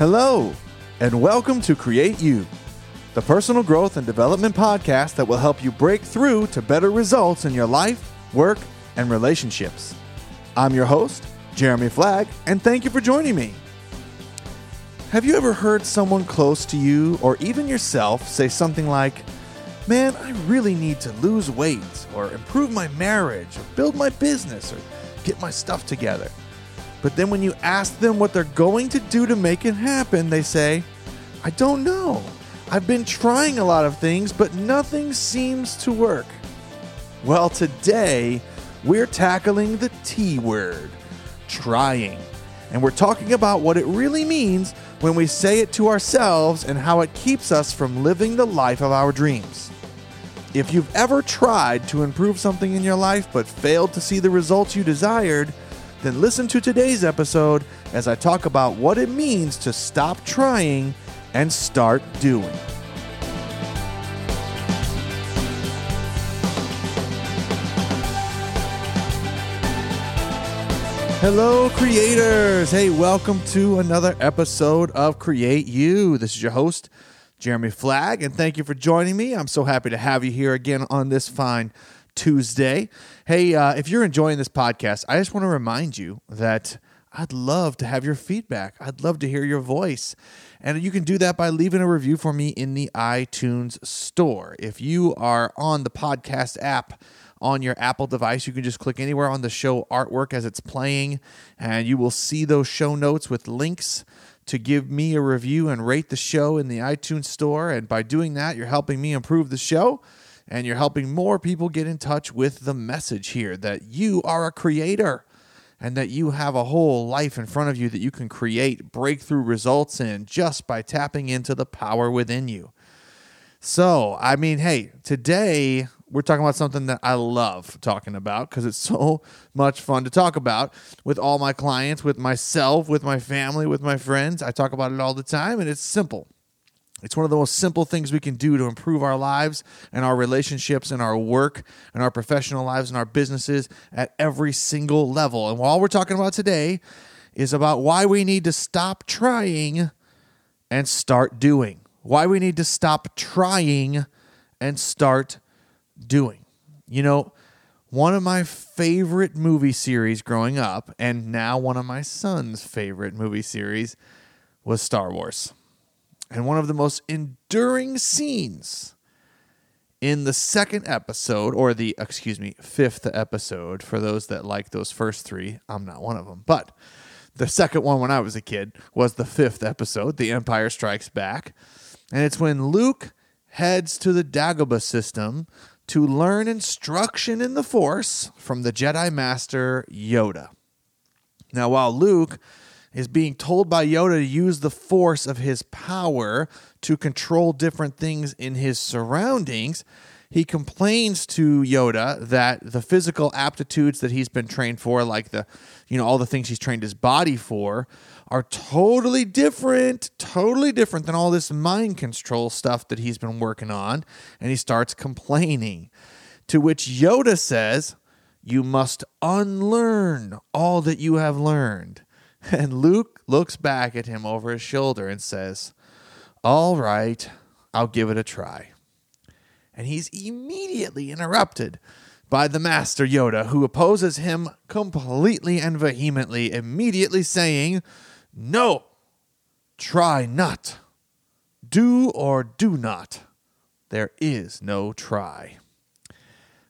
Hello, and welcome to Create You, the personal growth and development podcast that will help you break through to better results in your life, work, and relationships. I'm your host, Jeremy Flagg, and thank you for joining me. Have you ever heard someone close to you or even yourself say something like, Man, I really need to lose weight or improve my marriage or build my business or get my stuff together? But then when you ask them what they're going to do to make it happen, they say, I don't know. I've been trying a lot of things, but nothing seems to work. Well, today we're tackling the T word trying. And we're talking about what it really means when we say it to ourselves and how it keeps us from living the life of our dreams. If you've ever tried to improve something in your life but failed to see the results you desired, then listen to today's episode as I talk about what it means to stop trying and start doing. Hello, creators. Hey, welcome to another episode of Create You. This is your host, Jeremy Flagg, and thank you for joining me. I'm so happy to have you here again on this fine Tuesday. Hey, uh, if you're enjoying this podcast, I just want to remind you that I'd love to have your feedback. I'd love to hear your voice. And you can do that by leaving a review for me in the iTunes store. If you are on the podcast app, on your Apple device. You can just click anywhere on the show artwork as it's playing, and you will see those show notes with links to give me a review and rate the show in the iTunes store. And by doing that, you're helping me improve the show and you're helping more people get in touch with the message here that you are a creator and that you have a whole life in front of you that you can create breakthrough results in just by tapping into the power within you. So, I mean, hey, today we're talking about something that I love talking about because it's so much fun to talk about with all my clients, with myself, with my family, with my friends. I talk about it all the time, and it's simple. It's one of the most simple things we can do to improve our lives and our relationships and our work and our professional lives and our businesses at every single level. And all we're talking about today is about why we need to stop trying and start doing. Why we need to stop trying and start doing. You know, one of my favorite movie series growing up, and now one of my son's favorite movie series, was Star Wars. And one of the most enduring scenes in the second episode, or the, excuse me, fifth episode, for those that like those first three, I'm not one of them, but the second one when I was a kid was the fifth episode, The Empire Strikes Back. And it's when Luke heads to the Dagobah system to learn instruction in the Force from the Jedi Master Yoda. Now, while Luke is being told by Yoda to use the force of his power to control different things in his surroundings, he complains to Yoda that the physical aptitudes that he's been trained for, like the, you know, all the things he's trained his body for, are totally different, totally different than all this mind control stuff that he's been working on. And he starts complaining. To which Yoda says, You must unlearn all that you have learned. And Luke looks back at him over his shoulder and says, All right, I'll give it a try. And he's immediately interrupted by the Master Yoda, who opposes him completely and vehemently, immediately saying, no, try not. Do or do not. There is no try.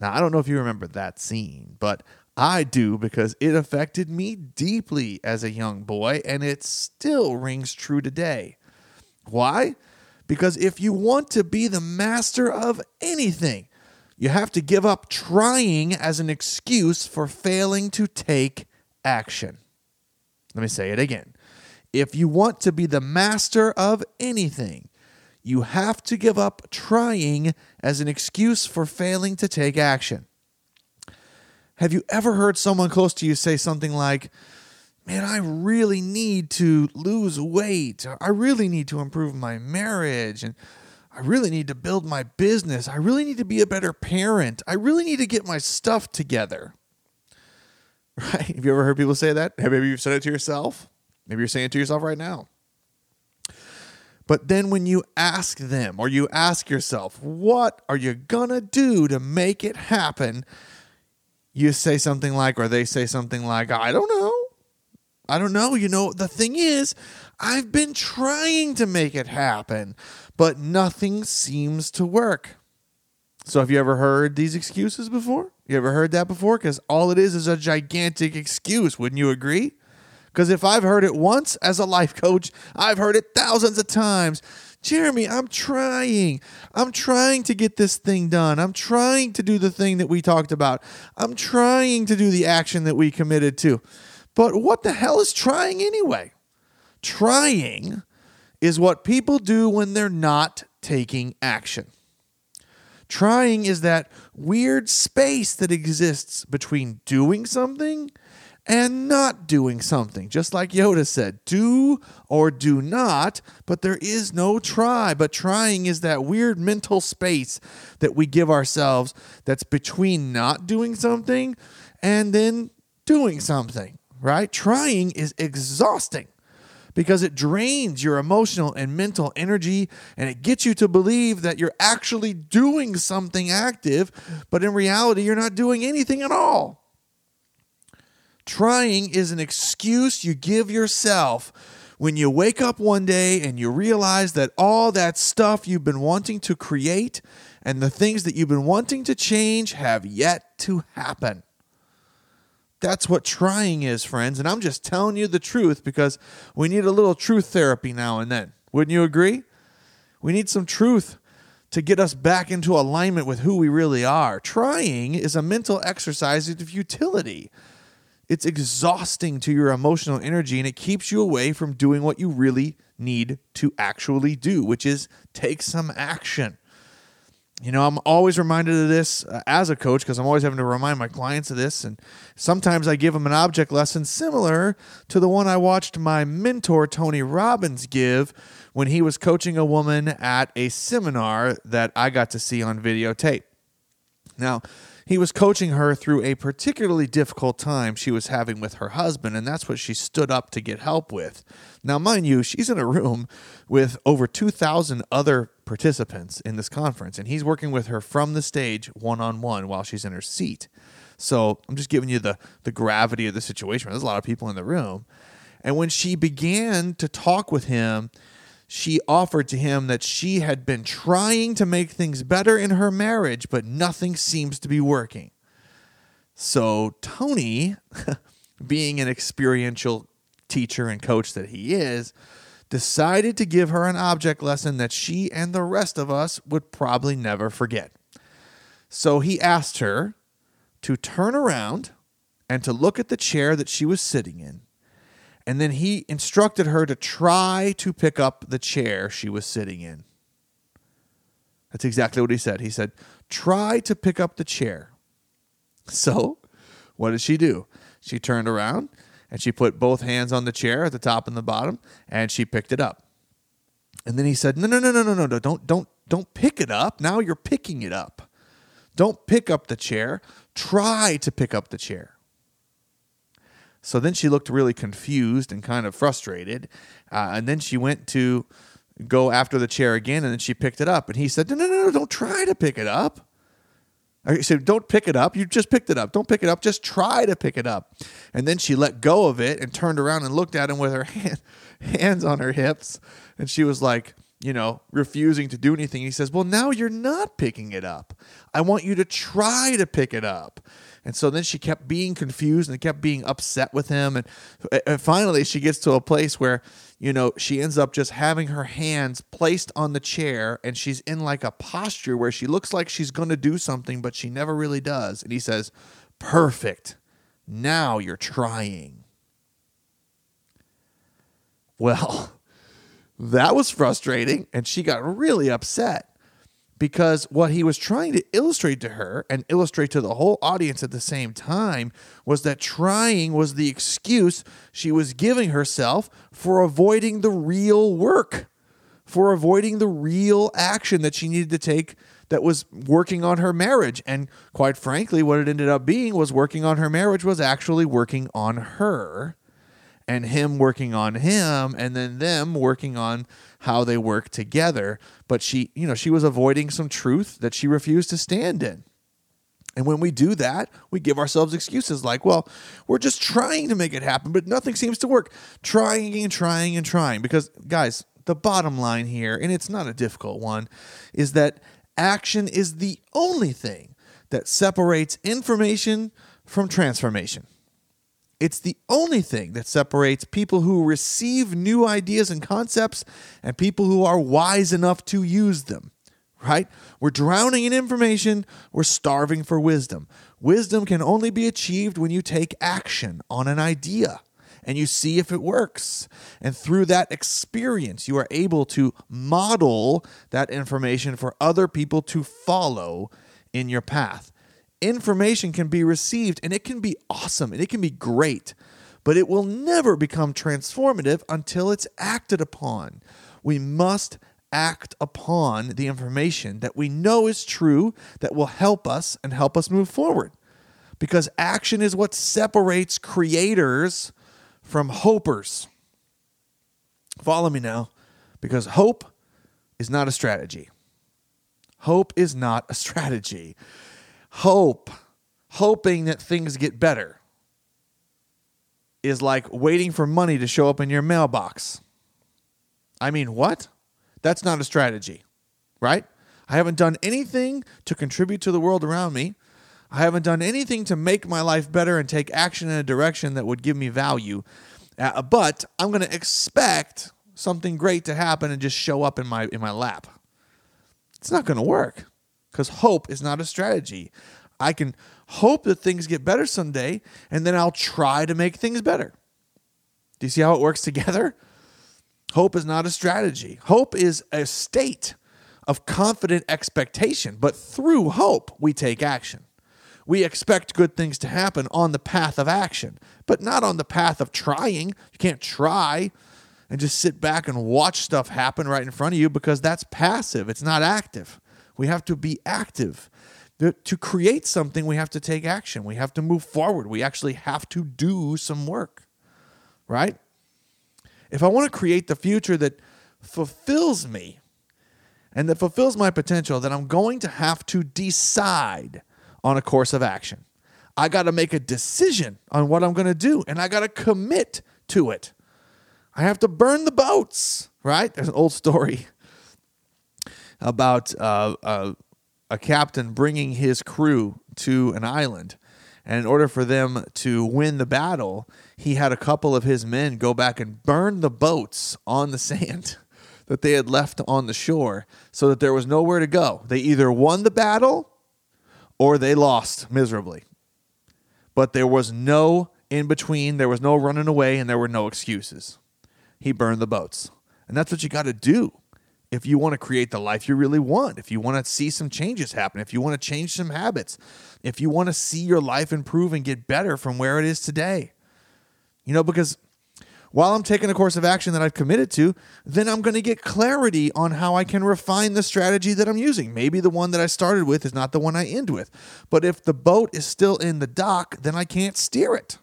Now, I don't know if you remember that scene, but I do because it affected me deeply as a young boy, and it still rings true today. Why? Because if you want to be the master of anything, you have to give up trying as an excuse for failing to take action. Let me say it again. If you want to be the master of anything, you have to give up trying as an excuse for failing to take action. Have you ever heard someone close to you say something like, Man, I really need to lose weight. I really need to improve my marriage. And I really need to build my business. I really need to be a better parent. I really need to get my stuff together. Right? Have you ever heard people say that? Have you ever said it to yourself? Maybe you're saying it to yourself right now. But then when you ask them or you ask yourself, what are you going to do to make it happen? You say something like, or they say something like, I don't know. I don't know. You know, the thing is, I've been trying to make it happen, but nothing seems to work. So, have you ever heard these excuses before? You ever heard that before? Because all it is is a gigantic excuse. Wouldn't you agree? Because if I've heard it once as a life coach, I've heard it thousands of times. Jeremy, I'm trying. I'm trying to get this thing done. I'm trying to do the thing that we talked about. I'm trying to do the action that we committed to. But what the hell is trying anyway? Trying is what people do when they're not taking action. Trying is that weird space that exists between doing something and not doing something. Just like Yoda said, do or do not, but there is no try. But trying is that weird mental space that we give ourselves that's between not doing something and then doing something, right? Trying is exhausting because it drains your emotional and mental energy and it gets you to believe that you're actually doing something active, but in reality, you're not doing anything at all. Trying is an excuse you give yourself when you wake up one day and you realize that all that stuff you've been wanting to create and the things that you've been wanting to change have yet to happen. That's what trying is, friends. And I'm just telling you the truth because we need a little truth therapy now and then. Wouldn't you agree? We need some truth to get us back into alignment with who we really are. Trying is a mental exercise of futility. It's exhausting to your emotional energy and it keeps you away from doing what you really need to actually do, which is take some action. You know, I'm always reminded of this uh, as a coach because I'm always having to remind my clients of this. And sometimes I give them an object lesson similar to the one I watched my mentor, Tony Robbins, give when he was coaching a woman at a seminar that I got to see on videotape. Now, he was coaching her through a particularly difficult time she was having with her husband, and that's what she stood up to get help with. Now, mind you, she's in a room with over 2,000 other participants in this conference, and he's working with her from the stage one on one while she's in her seat. So I'm just giving you the, the gravity of the situation. There's a lot of people in the room. And when she began to talk with him, she offered to him that she had been trying to make things better in her marriage, but nothing seems to be working. So, Tony, being an experiential teacher and coach that he is, decided to give her an object lesson that she and the rest of us would probably never forget. So, he asked her to turn around and to look at the chair that she was sitting in and then he instructed her to try to pick up the chair she was sitting in. That's exactly what he said. He said, Try to pick up the chair. So, what did she do? She turned around and she put both hands on the chair at the top and the bottom and she picked it up. And then he said, No, no, no, no, no, no, no, don't, don't, don't pick it up. Now you're picking it up. Don't pick up the chair. Try to pick up the chair. So then she looked really confused and kind of frustrated. Uh, and then she went to go after the chair again, and then she picked it up. And he said, No, no, no, no don't try to pick it up. He said, Don't pick it up. You just picked it up. Don't pick it up. Just try to pick it up. And then she let go of it and turned around and looked at him with her hand, hands on her hips. And she was like, you know, refusing to do anything. He says, Well, now you're not picking it up. I want you to try to pick it up. And so then she kept being confused and kept being upset with him. And, and finally, she gets to a place where, you know, she ends up just having her hands placed on the chair and she's in like a posture where she looks like she's going to do something, but she never really does. And he says, Perfect. Now you're trying. Well, that was frustrating. And she got really upset because what he was trying to illustrate to her and illustrate to the whole audience at the same time was that trying was the excuse she was giving herself for avoiding the real work, for avoiding the real action that she needed to take that was working on her marriage. And quite frankly, what it ended up being was working on her marriage was actually working on her and him working on him and then them working on how they work together but she you know she was avoiding some truth that she refused to stand in and when we do that, we give ourselves excuses like, well, we're just trying to make it happen, but nothing seems to work. Trying and trying and trying. Because, guys, the bottom line here, and it's not a difficult one, is that action is the only thing that separates information from transformation. It's the only thing that separates people who receive new ideas and concepts and people who are wise enough to use them, right? We're drowning in information, we're starving for wisdom. Wisdom can only be achieved when you take action on an idea and you see if it works. And through that experience, you are able to model that information for other people to follow in your path information can be received and it can be awesome and it can be great, but it will never become transformative until it's acted upon. We must act upon the information that we know is true that will help us and help us move forward. Because action is what separates creators from hopers. Follow me now, because hope is not a strategy. Hope is not a strategy hope, hoping that things get better, is like waiting for money to show up in your mailbox. I mean, what? That's not a strategy, right? I haven't done anything to contribute to the world around me. I haven't done anything to make my life better and take action in a direction that would give me value. Uh, but I'm going to expect something great to happen and just show up in my in my lap. It's not going to work because hope is not a strategy. I can hope that things get better someday, and then I'll try to make things better. Do you see how it works together? Hope is not a strategy. Hope is a state of confident expectation, but through hope, we take action. We expect good things to happen on the path of action, but not on the path of trying. You can't try and just sit back and watch stuff happen right in front of you because that's passive, it's not active. We have to be active. To create something, we have to take action. We have to move forward. We actually have to do some work, right? If I want to create the future that fulfills me and that fulfills my potential, then I'm going to have to decide on a course of action. I got to make a decision on what I'm going to do and I got to commit to it. I have to burn the boats, right? There's an old story about uh, a captain bringing his crew to an island. And in order for them to win the battle, he had a couple of his men go back and burn the boats on the sand that they had left on the shore so that there was nowhere to go. They either won the battle or they lost miserably. But there was no in between, there was no running away, and there were no excuses. He burned the boats. And that's what you got to do if you want to create the life you really want, if you want to see some changes happen, if you want to change some habits, if you want to see your life improve and get better from where it is today. You know, because while I'm taking a course of action that I've committed to, then I'm going to get clarity on how I can refine the strategy that I'm using. Maybe the one that I started with is not the one I end with. But if the boat is still in the dock, then I can't steer it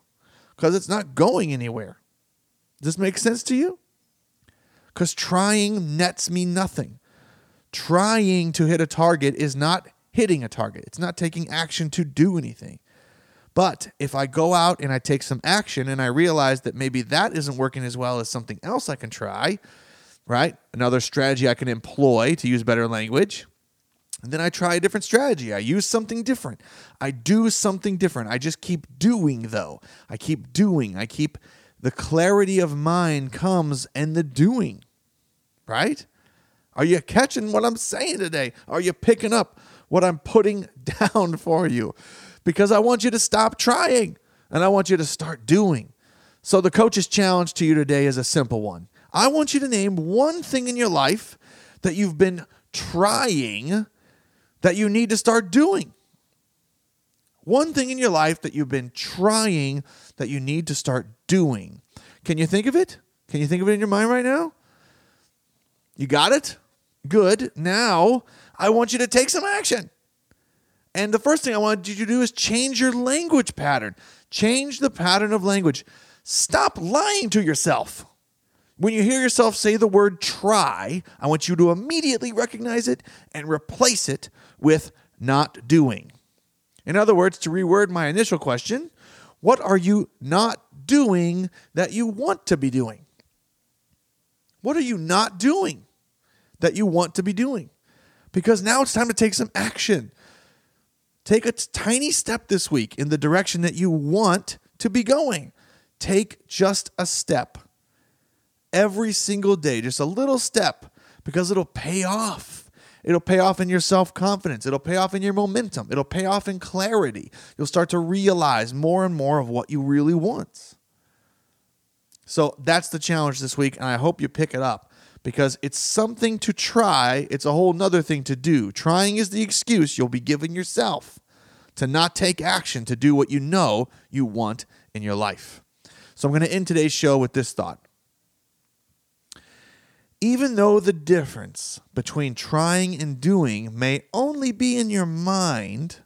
because it's not going anywhere. Does this make sense to you? Because trying nets me nothing. Trying to hit a target is not hitting a target, it's not taking action to do anything. But if I go out and I take some action and I realize that maybe that isn't working as well as something else I can try, right? Another strategy I can employ to use better language. And then I try a different strategy. I use something different. I do something different. I just keep doing, though. I keep doing. I keep the clarity of mind comes in the doing right? Are you catching what I'm saying today? Are you picking up what I'm putting down for you? Because I want you to stop trying and I want you to start doing. So, the coach's challenge to you today is a simple one. I want you to name one thing in your life that you've been trying that you need to start doing. One thing in your life that you've been trying that you need to start doing. Can you think of it? Can you think of it in your mind right now? You got it? Good. Now I want you to take some action. And the first thing I want you to do is change your language pattern. Change the pattern of language. stop lying to yourself. When you hear yourself say the word try, I want you to immediately recognize it and replace it with not doing. In other words, to reword my initial question, what are you not doing that you want to be doing? What are you not doing that you want to be doing? Because now it's time to take some action. Take a tiny step this week in the direction that you want to be going. Take just a step every single day, just a little step, because it'll pay off. It'll pay off in your self confidence. It'll pay off in your momentum. It'll pay off in clarity. You'll start to realize more and more of what you really want. So that's the challenge this week, and I hope you pick it up because it's something to try. It's a whole nother thing to do. Trying is the excuse you'll be giving yourself to not take action to do what you know you want in your life. So I'm going to end today's show with this thought. Even though the difference between trying and doing may only be in your mind,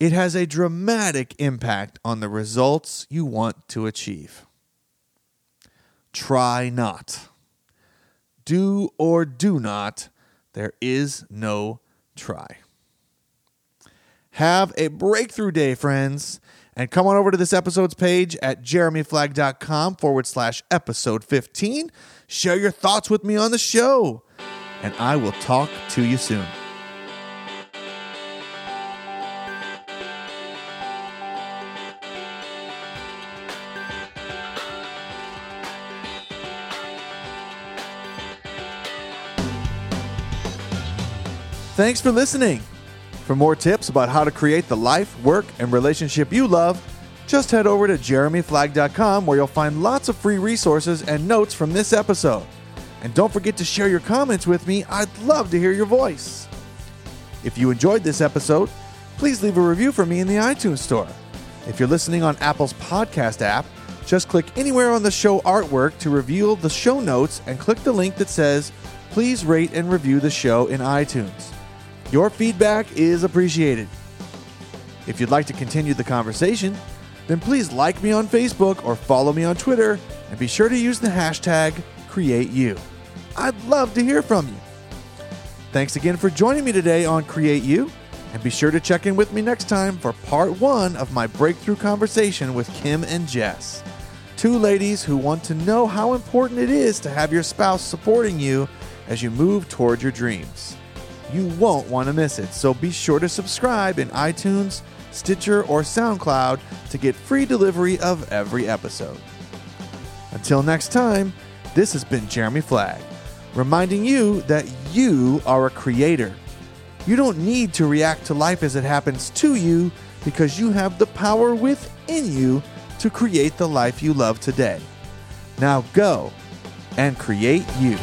it has a dramatic impact on the results you want to achieve. Try not. Do or do not, there is no try. Have a breakthrough day, friends. And come on over to this episode's page at jeremyflag.com forward slash episode 15. Share your thoughts with me on the show. And I will talk to you soon. Thanks for listening. For more tips about how to create the life, work, and relationship you love, just head over to jeremyflag.com where you'll find lots of free resources and notes from this episode. And don't forget to share your comments with me. I'd love to hear your voice. If you enjoyed this episode, please leave a review for me in the iTunes Store. If you're listening on Apple's podcast app, just click anywhere on the show artwork to reveal the show notes and click the link that says, Please rate and review the show in iTunes. Your feedback is appreciated. If you'd like to continue the conversation, then please like me on Facebook or follow me on Twitter and be sure to use the hashtag CreateYou. I'd love to hear from you. Thanks again for joining me today on Create You, and be sure to check in with me next time for part one of my breakthrough conversation with Kim and Jess, two ladies who want to know how important it is to have your spouse supporting you as you move toward your dreams. You won't want to miss it, so be sure to subscribe in iTunes, Stitcher, or SoundCloud to get free delivery of every episode. Until next time, this has been Jeremy Flagg, reminding you that you are a creator. You don't need to react to life as it happens to you because you have the power within you to create the life you love today. Now go and create you.